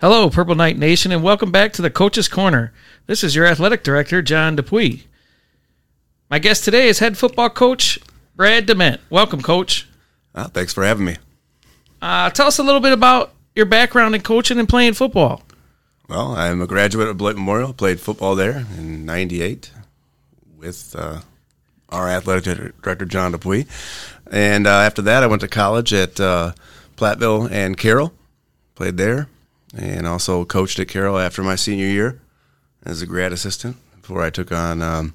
Hello, Purple Knight Nation, and welcome back to the Coach's Corner. This is your athletic director, John Dupuis. My guest today is head football coach Brad Dement. Welcome, Coach. Uh, thanks for having me. Uh, tell us a little bit about your background in coaching and playing football. Well, I'm a graduate of Beloit Memorial. Played football there in '98 with uh, our athletic director John Dupuis, and uh, after that, I went to college at uh, Platteville and Carroll. Played there and also coached at Carroll after my senior year as a grad assistant before I took on um,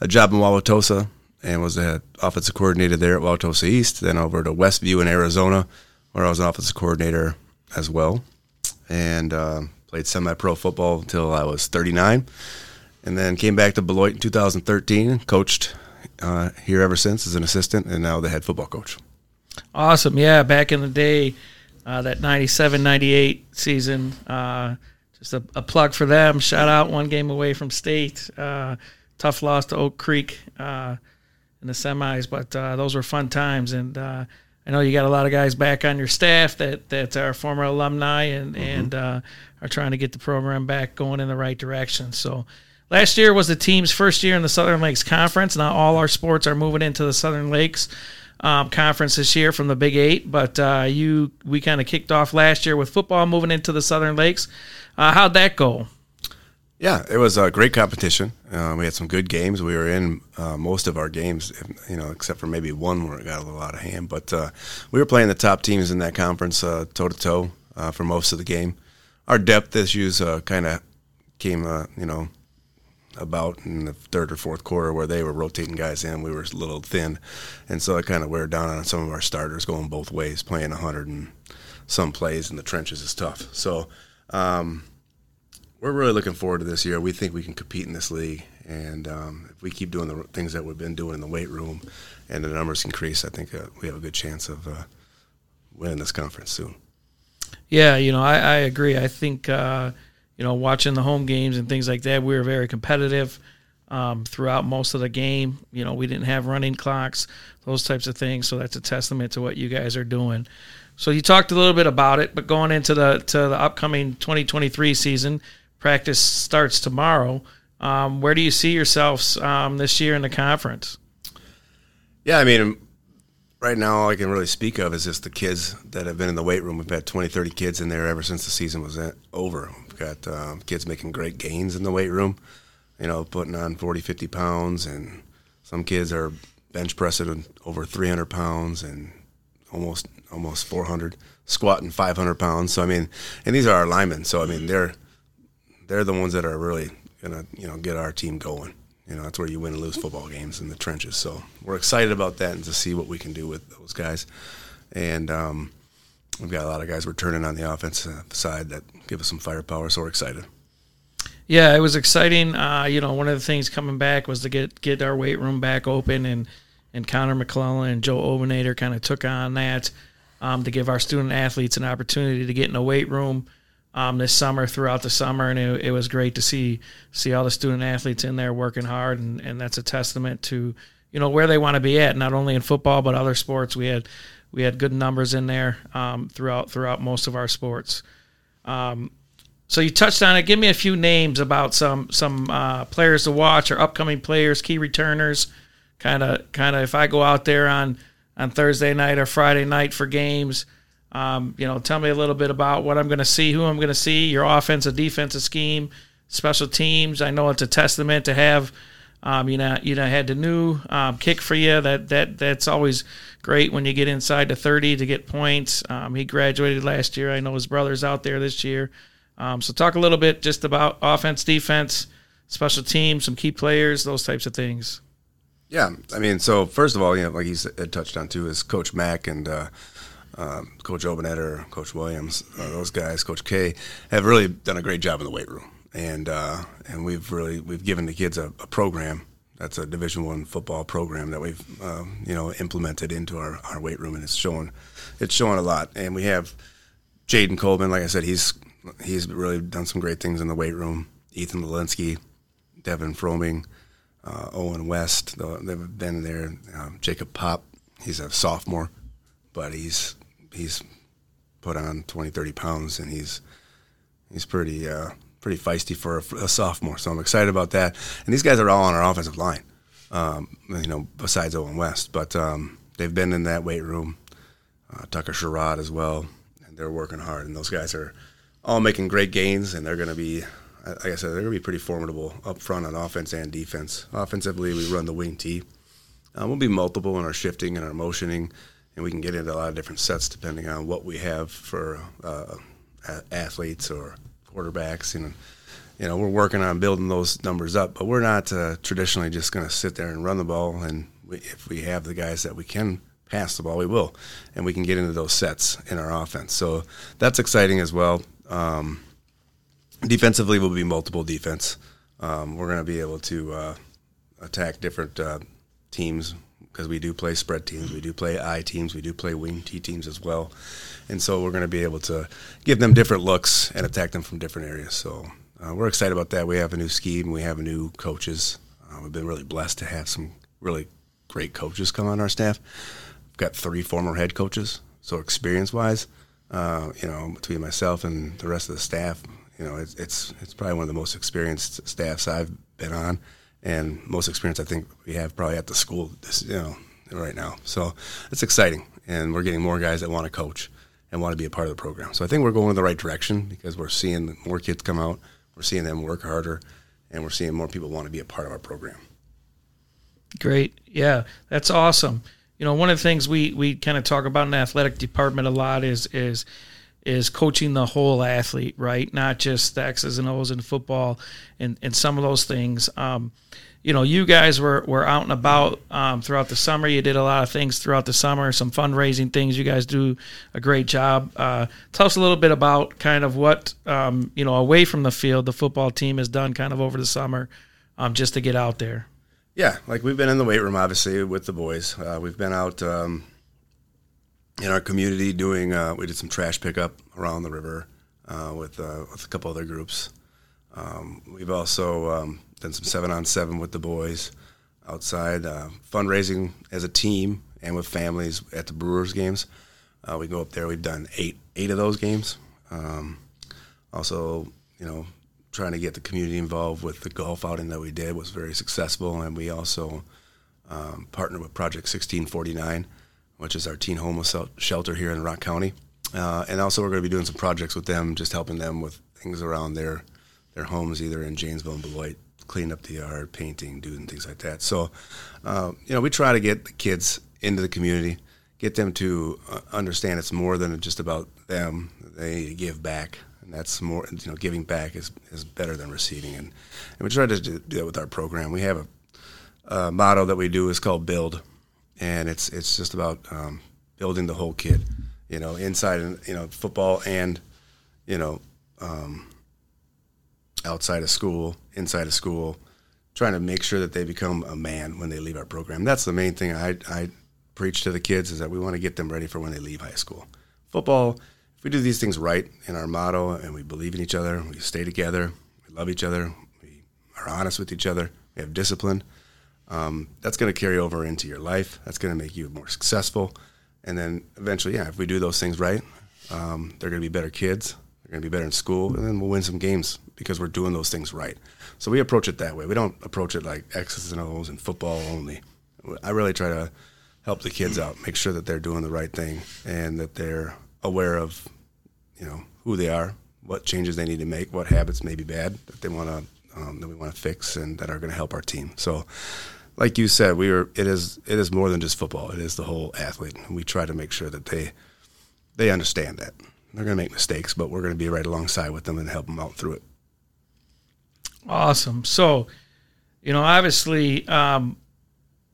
a job in Wauwatosa and was the offensive coordinator there at Wauwatosa East. Then over to Westview in Arizona, where I was an offensive coordinator as well, and uh, played semi-pro football until I was 39, and then came back to Beloit in 2013 coached uh, here ever since as an assistant and now the head football coach. Awesome. Yeah, back in the day, uh, that 97 98 season. Uh, just a, a, plug for them. Shout out one game away from state. Uh, tough loss to Oak Creek uh, in the semis, but uh, those were fun times. And uh, I know you got a lot of guys back on your staff that, that are former alumni and, mm-hmm. and are trying to get the program back going in the right direction. So last year was the team's first year in the Southern Lakes Conference. Now all our sports are moving into the Southern Lakes um, conference this year from the Big Eight, but uh, you we kind of kicked off last year with football moving into the Southern Lakes. Uh, how'd that go? Yeah, it was a great competition. Uh, we had some good games. We were in uh, most of our games, you know, except for maybe one where it got a little out of hand. But uh, we were playing the top teams in that conference toe to toe for most of the game. Our depth issues kind of came, you know, about in the third or fourth quarter where they were rotating guys in. We were a little thin, and so it kind of wear down on some of our starters going both ways, playing 100 and some plays in the trenches is tough. So um, we're really looking forward to this year. We think we can compete in this league, and um, if we keep doing the things that we've been doing in the weight room and the numbers increase, I think uh, we have a good chance of uh, winning this conference soon. Yeah, you know, I, I agree. I think. Uh, you know, watching the home games and things like that, we were very competitive um, throughout most of the game. You know, we didn't have running clocks, those types of things. So that's a testament to what you guys are doing. So you talked a little bit about it, but going into the to the upcoming 2023 season, practice starts tomorrow. Um, where do you see yourselves um, this year in the conference? Yeah, I mean, right now all I can really speak of is just the kids that have been in the weight room. We've had 20, 30 kids in there ever since the season was over. We've got um, kids making great gains in the weight room, you know, putting on 40, 50 pounds, and some kids are bench pressing over 300 pounds and almost almost 400, squatting 500 pounds. So I mean, and these are our linemen. So I mean, they're they're the ones that are really gonna you know get our team going. You know, that's where you win and lose football games in the trenches. So we're excited about that and to see what we can do with those guys. And um, we've got a lot of guys returning on the offensive side that give us some firepower. So we're excited. Yeah, it was exciting. Uh, you know, one of the things coming back was to get get our weight room back open, and and Connor McClellan and Joe Ovenator kind of took on that um, to give our student athletes an opportunity to get in a weight room um, this summer throughout the summer, and it, it, was great to see see all the student athletes in there working hard, and, and that's a testament to you know where they want to be at, not only in football but other sports. We had we had good numbers in there um, throughout throughout most of our sports. Um, so you touched on it. Give me a few names about some some uh, players to watch or upcoming players, key returners. Kind of kind of if I go out there on on Thursday night or Friday night for games, um, you know, tell me a little bit about what I'm going to see, who I'm going to see, your offensive, defensive scheme, special teams. I know it's a testament to have um, you know, you know, had the new um, kick for you. That that that's always great when you get inside the 30 to get points. Um, he graduated last year. I know his brother's out there this year. Um, so talk a little bit just about offense, defense, special teams, some key players, those types of things. Yeah, I mean, so first of all, you know, like he touched on too, is Coach Mack and. Uh, um, Coach Obenetter, Coach Williams, uh, those guys, Coach K, have really done a great job in the weight room and uh, and we've really we've given the kids a, a program that's a Division One football program that we've uh, you know implemented into our, our weight room, and it's showing it's showing a lot. And we have Jaden Colvin, like I said, he's he's really done some great things in the weight room. Ethan Lelinski, Devin Froming, uh, Owen West, they've been there. Um, Jacob Pop, he's a sophomore, but he's he's put on 20, 30 pounds, and he's He's pretty uh, pretty feisty for a, a, sophomore, so I'm excited about that. And these guys are all on our offensive line, um, you know, besides Owen West, but um, they've been in that weight room. Uh, Tucker Sherrod as well, and they're working hard. And those guys are all making great gains, and they're going to be, like I said, they're going to be pretty formidable up front on offense and defense. Offensively, we run the wing T. Uh, we'll be multiple in our shifting and our motioning, and we can get into a lot of different sets depending on what we have for uh, athletes or quarterbacks. And you know, we're working on building those numbers up, but we're not uh, traditionally just going to sit there and run the ball. And we, if we have the guys that we can pass the ball, we will, and we can get into those sets in our offense. So that's exciting as well. Um, defensively, will be multiple defense. Um, we're going to be able to uh, attack different uh, teams because we do play spread teams, we do play I teams, we do play wing T teams as well, and so we're going to be able to give them different looks and attack them from different areas. So uh, we're excited about that. We have a new scheme, we have new coaches. Uh, we've been really blessed to have some really great coaches come on our staff. We've got three former head coaches, so experience wise, uh, you know, between myself and the rest of the staff, you know, it's, it's it's probably one of the most experienced staffs I've been on and most experience I think we have probably at the school, this, you know, right now. So it's exciting, and we're getting more guys that want to coach and want to be a part of the program. So I think we're going in the right direction because we're seeing more kids come out, we're seeing them work harder, and we're seeing more people want to be a part of our program. Great, yeah, that's awesome. You know, one of the things we we kind of talk about in the athletic department a lot is is is coaching the whole athlete, right? Not just the X's and O's in football and, and some of those things. Um, you know, you guys were, were out and about um, throughout the summer. You did a lot of things throughout the summer, some fundraising things. You guys do a great job. Uh, tell us a little bit about kind of what, um, you know, away from the field, the football team has done kind of over the summer um, just to get out there. Yeah, like we've been in the weight room, obviously, with the boys. Uh, we've been out um, in our community doing. Uh, we did some trash pickup around the river uh, with uh, with a couple other groups. Um, we've also um, done some seven on seven with the boys outside, uh, fundraising as a team and with families at the Brewers games. Uh, we go up there. We've done eight eight of those games. Um, also, you know, trying to get the community involved with the golf outing that we did was very successful, and we also um, partnered with Project 1649 which is our teen homeless shelter here in Rock County. Uh, and also, we're going to be doing some projects with them, just helping them with things around their their homes, either in Janesville and Beloit, cleaning up the yard, painting, doing things like that. So, uh, you know, we try to get the kids into the community, get them to uh, understand it's more than just about them. They give back, and that's more. You know, giving back is, is better than receiving, and, and we try to do that with our program. We have a, a motto that we do is called "Build." And it's it's just about um, building the whole kid, you know, inside and you know football and you know um, outside of school, inside of school, trying to make sure that they become a man when they leave our program. That's the main thing I I preach to the kids is that we want to get them ready for when they leave high school. Football, if we do these things right in our motto and we believe in each other, we stay together, we love each other, we are honest with each other, we have discipline um, that's going to carry over into your life. That's going to make you more successful. And then eventually, yeah, if we do those things right, um, they're going to be better kids. They're going to be better in school, and then we'll win some games because we're doing those things right. So we approach it that way. We don't approach it like X's and O's and football only. I really try to help the kids out, make sure that they're doing the right thing and that they're aware of, you know, who they are, what changes they need to make, what habits may be bad that they want to um, that we want to fix and that are going to help our team. So like you said, we are. It is. It is more than just football. It is the whole athlete. We try to make sure that they they understand that they're going to make mistakes, but we're going to be right alongside with them and help them out through it. Awesome. So, you know, obviously, um,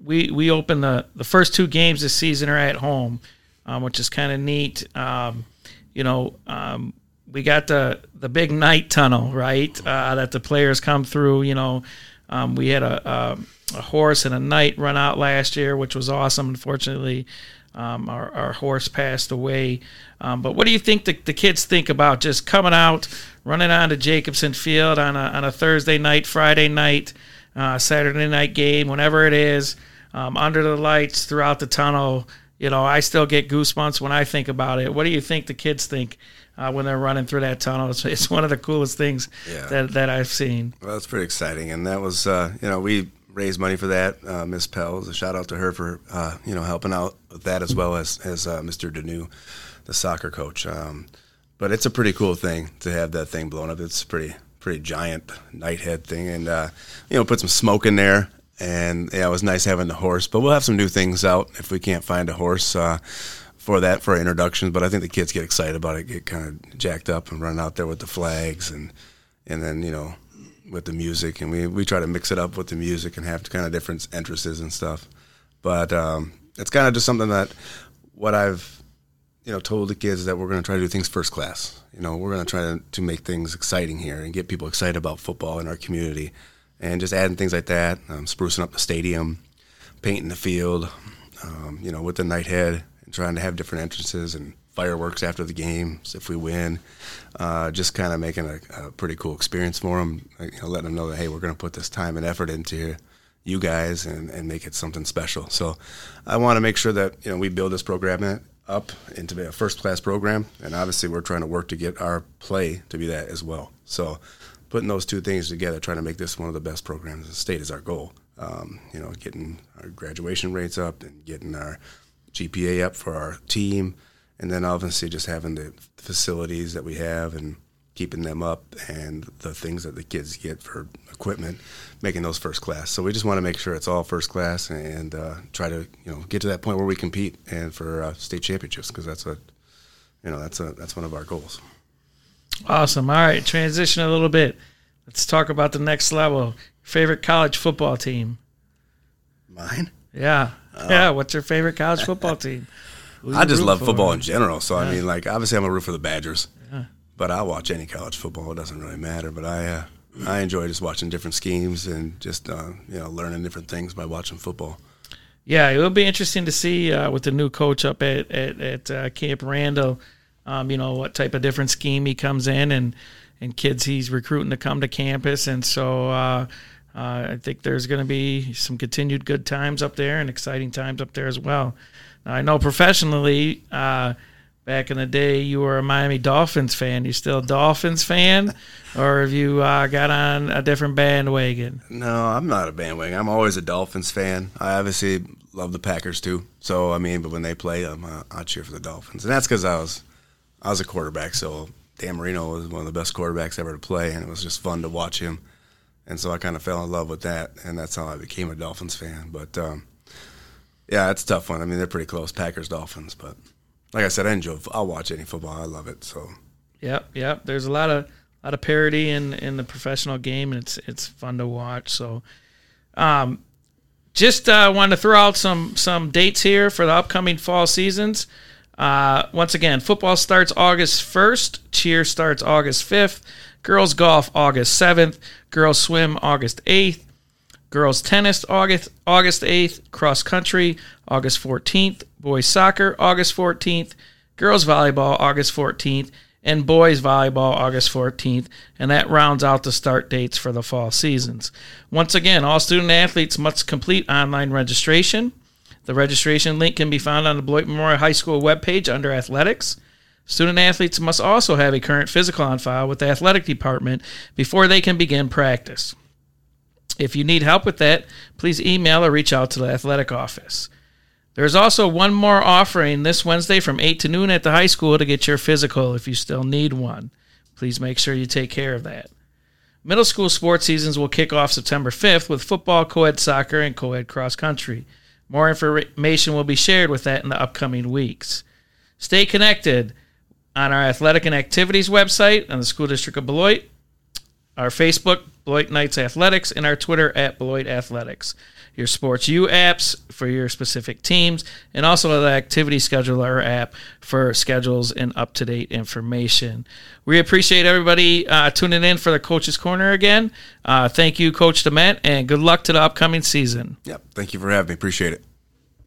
we we open the the first two games this season are at home, um, which is kind of neat. Um, you know, um, we got the the big night tunnel, right? Uh, that the players come through. You know, um, we had a, a a horse and a knight run out last year, which was awesome. Unfortunately, um, our, our, horse passed away. Um, but what do you think the, the, kids think about just coming out, running on to Jacobson Field on a, on a Thursday night, Friday night, uh, Saturday night game, whenever it is, um, under the lights throughout the tunnel? You know, I still get goosebumps when I think about it. What do you think the kids think uh, when they're running through that tunnel. It's, it's one of the coolest things Yeah. that, that I've seen. Well, that's pretty exciting, and that was uh, you know we raised money for that. Uh, Miss Pels, a shout out to her for uh, you know helping out with that as well as as uh, Mr. Denew, the soccer coach. Um, but it's a pretty cool thing to have that thing blown up. It's a pretty pretty giant nighthead thing, and uh, you know put some smoke in there. And yeah, it was nice having the horse, but we'll have some new things out if we can't find a horse uh, for that for introductions. But I think the kids get excited about it, get kind of jacked up, and run out there with the flags and and then you know with the music, and we we try to mix it up with the music and have kind of different entrances and stuff. But um, it's kind of just something that what I've you know told the kids is that we're going to try to do things first class. You know, we're going to try to, to make things exciting here and get people excited about football in our community, and just adding things like that, um, sprucing up the stadium, painting the field, um, you know, with the nighthead and trying to have different entrances and fireworks after the games if we win. Uh, just kind of making a, a pretty cool experience for them, you know, letting them know that hey, we're going to put this time and effort into you guys and, and make it something special. So I want to make sure that you know we build this program up into a first class program, and obviously we're trying to work to get our play to be that as well. So putting those two things together, trying to make this one of the best programs in the state is our goal. Um, you know, getting our graduation rates up and getting our GPA up for our team, and then obviously just having the facilities that we have and keeping them up and the things that the kids get for equipment, making those first class. So we just want to make sure it's all first class and uh, try to you know get to that point where we compete and for uh, state championships because that's what you know that's a that's one of our goals. Awesome. All right, transition a little bit. Let's talk about the next level. Favorite college football team? Mine. Yeah. yeah. What's your favorite college football team? Who I just love for? football in general. So I mean, like obviously I'm a root for the Badgers, but I'll watch any college football. It doesn't really matter. But I uh, I enjoy just watching different schemes and just uh, you know learning different things by watching football. Yeah, it will be interesting to see uh, with the new coach up at at, at uh, Camp Randall. Um, you know what type of different scheme he comes in and and kids he's recruiting to come to campus, and so uh, I think there's going to be some continued good times up there and exciting times up there as well. Now, I know professionally. Uh, Back in the day, you were a Miami Dolphins fan. You still a Dolphins fan, or have you uh, got on a different bandwagon? No, I'm not a bandwagon. I'm always a Dolphins fan. I obviously love the Packers too. So I mean, but when they play, I'm, uh, I cheer for the Dolphins, and that's because I was I was a quarterback. So Dan Marino was one of the best quarterbacks ever to play, and it was just fun to watch him. And so I kind of fell in love with that, and that's how I became a Dolphins fan. But um, yeah, it's a tough one. I mean, they're pretty close, Packers Dolphins. But like I said, I enjoy. I'll watch any football. I love it. So Yep, yep. There's a lot of lot of parity in in the professional game, and it's it's fun to watch. So, um, just uh, wanted to throw out some some dates here for the upcoming fall seasons. Uh, once again, football starts August 1st, cheer starts August 5th, girls golf August 7th, girls swim August 8th, girls tennis August August 8th, cross country August 14th, boys soccer August 14th, girls volleyball August 14th, and boys volleyball August 14th, and that rounds out the start dates for the fall seasons. Once again, all student athletes must complete online registration. The registration link can be found on the Beloit Memorial High School webpage under athletics. Student athletes must also have a current physical on file with the athletic department before they can begin practice. If you need help with that, please email or reach out to the athletic office. There's also one more offering this Wednesday from 8 to noon at the high school to get your physical if you still need one. Please make sure you take care of that. Middle school sports seasons will kick off September 5th with football, co ed soccer, and co ed cross country. More information will be shared with that in the upcoming weeks. Stay connected on our athletic and activities website on the School District of Beloit, our Facebook, Beloit Knights Athletics, and our Twitter at Beloit Athletics. Your Sports U apps for your specific teams, and also the Activity Scheduler app for schedules and up to date information. We appreciate everybody uh, tuning in for the Coach's Corner again. Uh, thank you, Coach Dement, and good luck to the upcoming season. yep. Thank you for having me. Appreciate it.